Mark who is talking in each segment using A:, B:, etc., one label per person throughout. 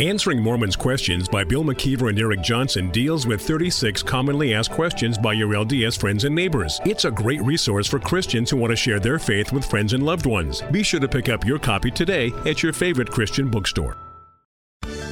A: Answering Mormons Questions by Bill McKeever and Eric Johnson deals with 36 commonly asked questions by your LDS friends and neighbors. It's a great resource for Christians who want to share their faith with friends and loved ones. Be sure to pick up your copy today at your favorite Christian bookstore.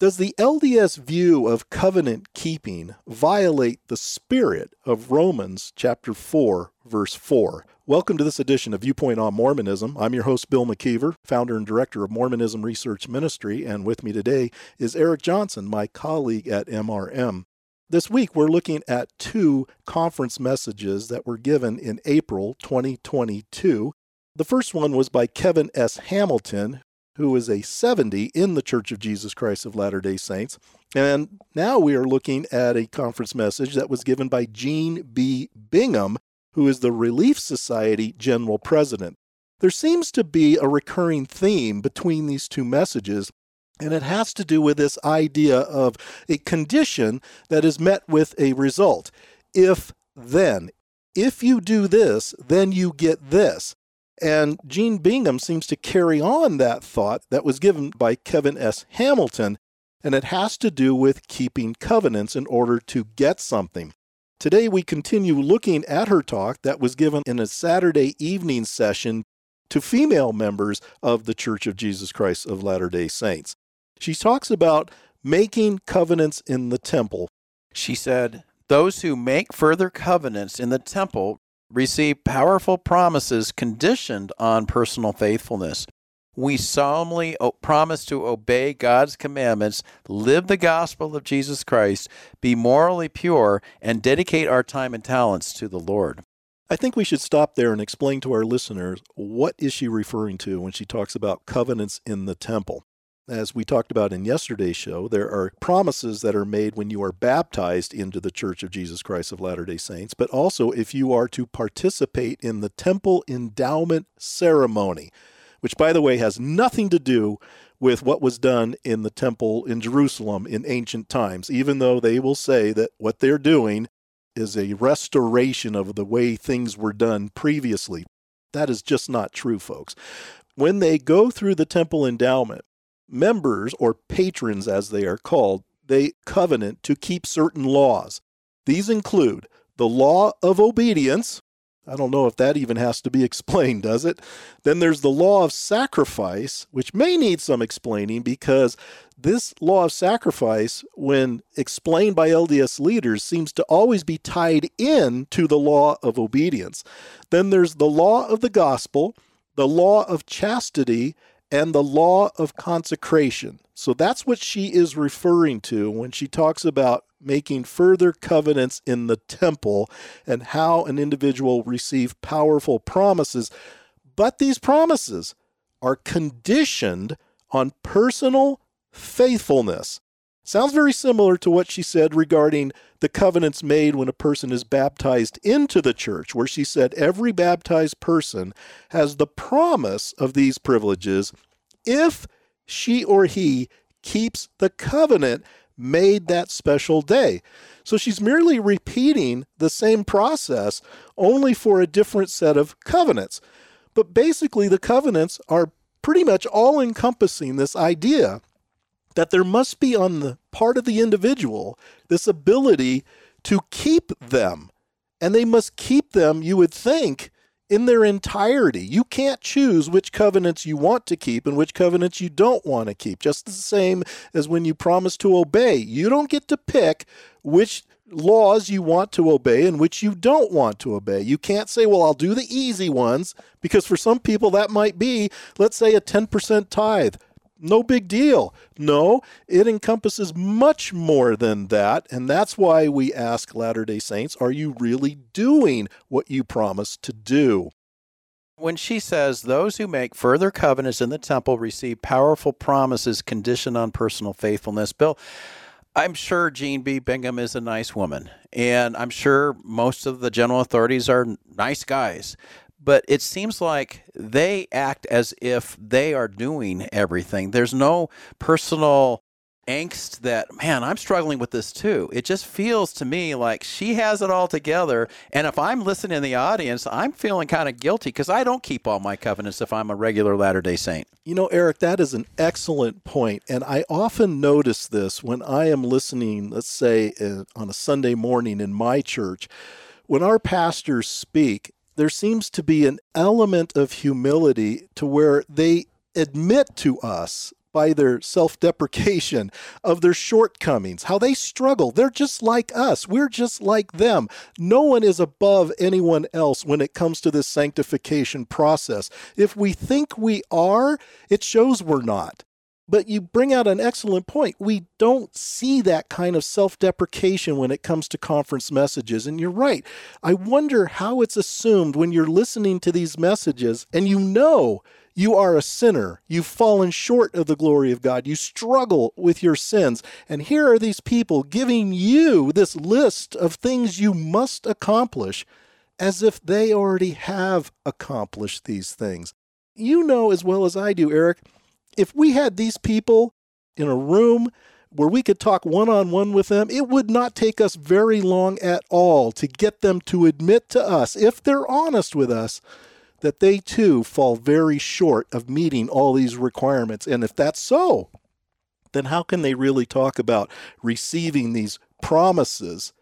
B: Does the LDS view of covenant keeping violate the spirit of Romans chapter 4 verse 4? Welcome to this edition of Viewpoint on Mormonism. I'm your host Bill McKeever, founder and director of Mormonism Research Ministry, and with me today is Eric Johnson, my colleague at MRM. This week we're looking at two conference messages that were given in April 2022. The first one was by Kevin S. Hamilton, who is a 70 in the Church of Jesus Christ of Latter day Saints. And now we are looking at a conference message that was given by Jean B. Bingham, who is the Relief Society General President. There seems to be a recurring theme between these two messages, and it has to do with this idea of a condition that is met with a result. If then, if you do this, then you get this. And Jean Bingham seems to carry on that thought that was given by Kevin S. Hamilton, and it has to do with keeping covenants in order to get something. Today, we continue looking at her talk that was given in a Saturday evening session to female members of the Church of Jesus Christ of Latter day Saints. She talks about making covenants in the temple.
C: She said, Those who make further covenants in the temple receive powerful promises conditioned on personal faithfulness. We solemnly promise to obey God's commandments, live the gospel of Jesus Christ, be morally pure, and dedicate our time and talents to the Lord.
B: I think we should stop there and explain to our listeners what is she referring to when she talks about covenants in the temple as we talked about in yesterday's show, there are promises that are made when you are baptized into the Church of Jesus Christ of Latter day Saints, but also if you are to participate in the temple endowment ceremony, which, by the way, has nothing to do with what was done in the temple in Jerusalem in ancient times, even though they will say that what they're doing is a restoration of the way things were done previously. That is just not true, folks. When they go through the temple endowment, members, or patrons as they are called, they covenant to keep certain laws. These include the law of obedience. I don't know if that even has to be explained, does it? Then there's the law of sacrifice, which may need some explaining because this law of sacrifice, when explained by LDS leaders, seems to always be tied in to the law of obedience. Then there's the law of the gospel, the law of chastity, and the law of consecration. So that's what she is referring to when she talks about making further covenants in the temple and how an individual receive powerful promises. But these promises are conditioned on personal faithfulness. Sounds very similar to what she said regarding the covenants made when a person is baptized into the church, where she said every baptized person has the promise of these privileges if she or he keeps the covenant made that special day. So she's merely repeating the same process, only for a different set of covenants. But basically, the covenants are pretty much all encompassing this idea that there must be on the part of the individual this ability to keep them. And they must keep them, you would think, in their entirety. You can't choose which covenants you want to keep and which covenants you don't want to keep. Just the same as when you promise to obey. You don't get to pick which laws you want to obey and which you don't want to obey. You can't say, well, I'll do the easy ones, because for some people that might be, let's say, a 10% tithe no big deal. No, it encompasses much more than that. And that's why we ask Latter day Saints, are you really doing what you promised to do?
C: When she says, those who make further covenants in the temple receive powerful promises conditioned on personal faithfulness, Bill, I'm sure Jean B. Bingham is a nice woman, and I'm sure most of the general authorities are nice guys. But it seems like they act as if they are doing everything. There's no personal angst that, man, I'm struggling with this too. It just feels to me like she has it all together. And if I'm listening in the audience, I'm feeling kind of guilty because I don't keep all my covenants if I'm a regular Latter day Saint.
B: You know, Eric, that is an excellent point. And I often notice this when I am listening, let's say uh, on a Sunday morning in my church. When our pastors speak, there seems to be an element of humility to where they admit to us by their self deprecation of their shortcomings, how they struggle. They're just like us, we're just like them. No one is above anyone else when it comes to this sanctification process. If we think we are, it shows we're not. But you bring out an excellent point. We don't see that kind of self deprecation when it comes to conference messages. And you're right. I wonder how it's assumed when you're listening to these messages and you know you are a sinner. You've fallen short of the glory of God. You struggle with your sins. And here are these people giving you this list of things you must accomplish as if they already have accomplished these things. You know as well as I do, Eric, if we had these people in a room where we could talk one on one with them, it would not take us very long at all to get them to admit to us, if they're honest with us, that they too fall very short of meeting all these requirements. And if that's so, then how can they really talk about receiving these promises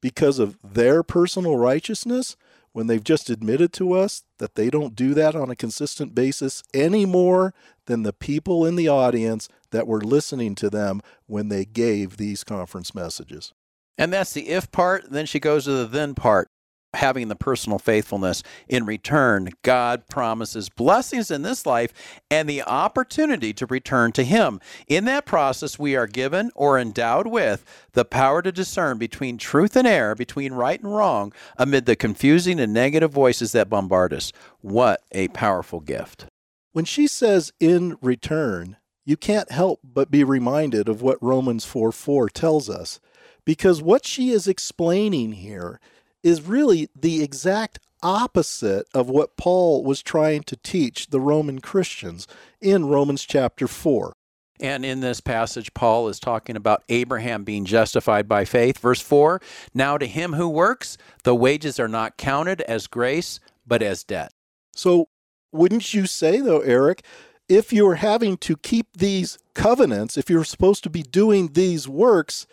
B: because of their personal righteousness when they've just admitted to us that they don't do that on a consistent basis any more than the people in the audience that were listening to them when they gave these conference messages?
C: And that's the if part. Then she goes to the then part having the personal faithfulness. In return, God promises blessings in this life and the opportunity to return to Him. In that process, we are given or endowed with the power to discern between truth and error, between right and wrong, amid the confusing and negative voices that bombard us. What a powerful gift.
B: When she says in return, you can't help but be reminded of what Romans 4 4 tells us. Because what she is explaining here is really the exact opposite of what Paul was trying to teach the Roman Christians in Romans chapter 4.
C: And in this passage, Paul is talking about Abraham being justified by faith. Verse 4 Now to him who works, the wages are not counted as grace, but as debt.
B: So, wouldn't you say, though, Eric, if you're having to keep these covenants, if you're supposed to be doing these works,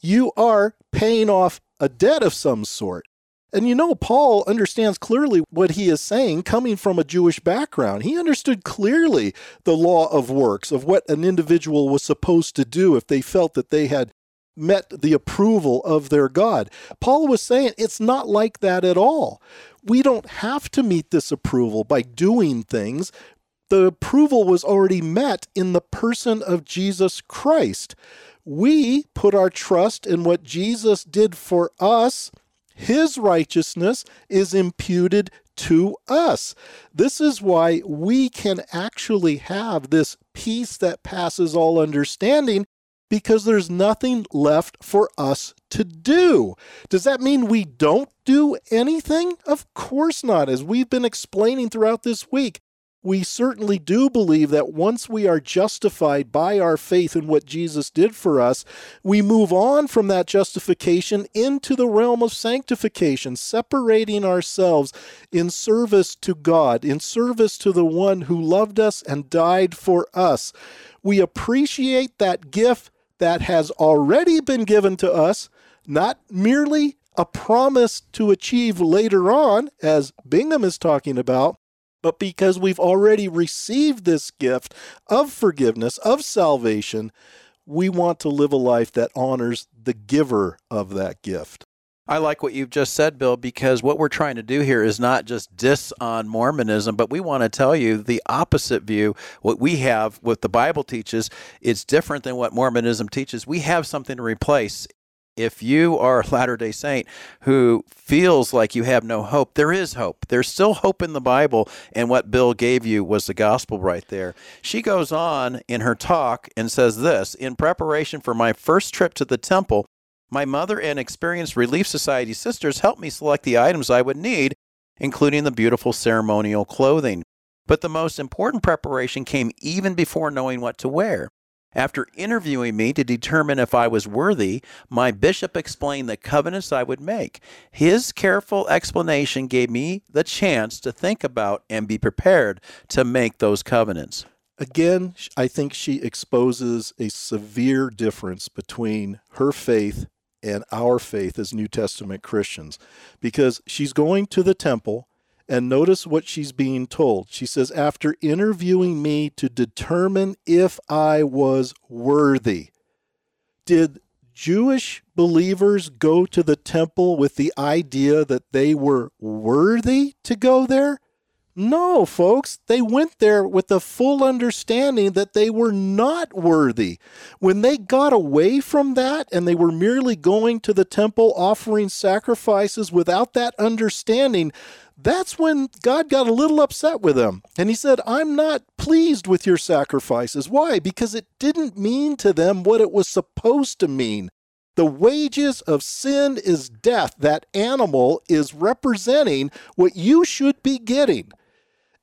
B: you are paying off a debt of some sort. And you know, Paul understands clearly what he is saying coming from a Jewish background. He understood clearly the law of works, of what an individual was supposed to do if they felt that they had met the approval of their God. Paul was saying it's not like that at all. We don't have to meet this approval by doing things. The approval was already met in the person of Jesus Christ. We put our trust in what Jesus did for us. His righteousness is imputed to us. This is why we can actually have this peace that passes all understanding because there's nothing left for us to do. Does that mean we don't do anything? Of course not. As we've been explaining throughout this week, we certainly do believe that once we are justified by our faith in what Jesus did for us, we move on from that justification into the realm of sanctification, separating ourselves in service to God, in service to the one who loved us and died for us. We appreciate that gift that has already been given to us, not merely a promise to achieve later on, as Bingham is talking about, but because we've already received this gift of forgiveness, of salvation, we want to live a life that honors the giver of that gift.
C: I like what you've just said, Bill, because what we're trying to do here is not just diss on Mormonism, but we want to tell you the opposite view. What we have, what the Bible teaches, it's different than what Mormonism teaches. We have something to replace If you are a Latter day Saint who feels like you have no hope, there is hope. There's still hope in the Bible, and what Bill gave you was the gospel right there. She goes on in her talk and says this In preparation for my first trip to the temple, my mother and experienced Relief Society sisters helped me select the items I would need, including the beautiful ceremonial clothing. But the most important preparation came even before knowing what to wear. After interviewing me to determine if I was worthy, my bishop explained the covenants I would make. His careful explanation gave me the chance to think about and be prepared to make those covenants.
B: Again, I think she exposes a severe difference between her faith and our faith as New Testament Christians because she's going to the temple and notice what she's being told. She says, After interviewing me to determine if I was worthy, did Jewish believers go to the temple with the idea that they were worthy to go there? No, folks, they went there with the full understanding that they were not worthy. When they got away from that and they were merely going to the temple offering sacrifices without that understanding, that's when God got a little upset with them. And he said, I'm not pleased with your sacrifices. Why? Because it didn't mean to them what it was supposed to mean. The wages of sin is death. That animal is representing what you should be getting.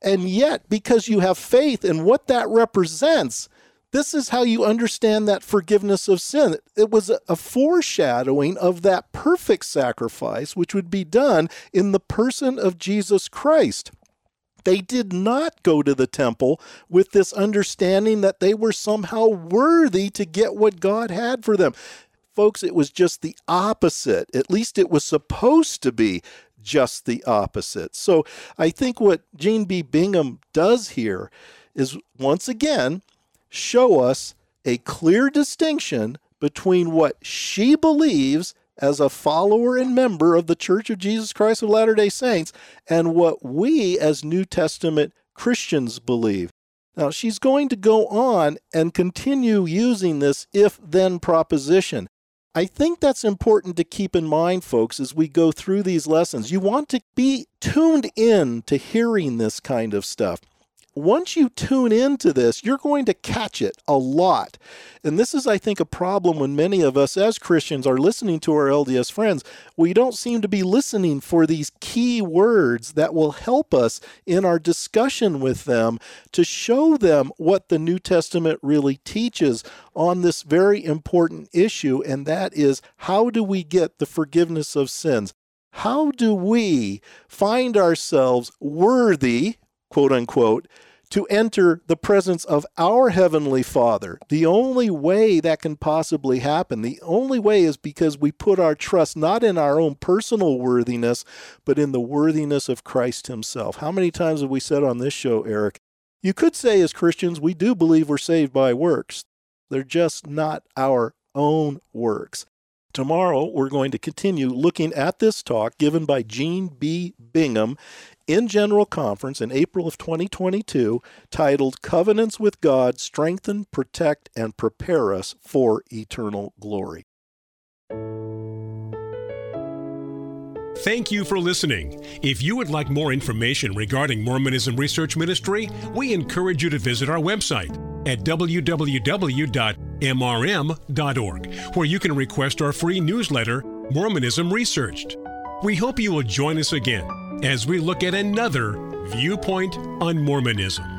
B: And yet, because you have faith in what that represents, this is how you understand that forgiveness of sin. It was a foreshadowing of that perfect sacrifice which would be done in the person of Jesus Christ. They did not go to the temple with this understanding that they were somehow worthy to get what God had for them. Folks, it was just the opposite. At least it was supposed to be just the opposite. So I think what Jean B. Bingham does here is once again show us a clear distinction between what she believes as a follower and member of the Church of Jesus Christ of Latter day Saints and what we as New Testament Christians believe. Now, she's going to go on and continue using this if then proposition. I think that's important to keep in mind, folks, as we go through these lessons. You want to be tuned in to hearing this kind of stuff once you tune into this, you're going to catch it a lot. And this is, I think, a problem when many of us as Christians are listening to our LDS friends. We don't seem to be listening for these key words that will help us in our discussion with them to show them what the New Testament really teaches on this very important issue. And that is how do we get the forgiveness of sins? How do we find ourselves worthy, quote unquote, to enter the presence of our Heavenly Father. The only way that can possibly happen, the only way is because we put our trust not in our own personal worthiness, but in the worthiness of Christ Himself. How many times have we said on this show, Eric? You could say as Christians, we do believe we're saved by works. They're just not our own works. Tomorrow, we're going to continue looking at this talk given by Jean B. Bingham in General Conference in April of 2022 titled Covenants with God Strengthen, Protect, and Prepare Us for Eternal Glory.
A: Thank you for listening. If you would like more information regarding Mormonism Research Ministry, we encourage you to visit our website at www.mrm.org, where you can request our free newsletter, Mormonism Researched. We hope you will join us again as we look at another viewpoint on Mormonism.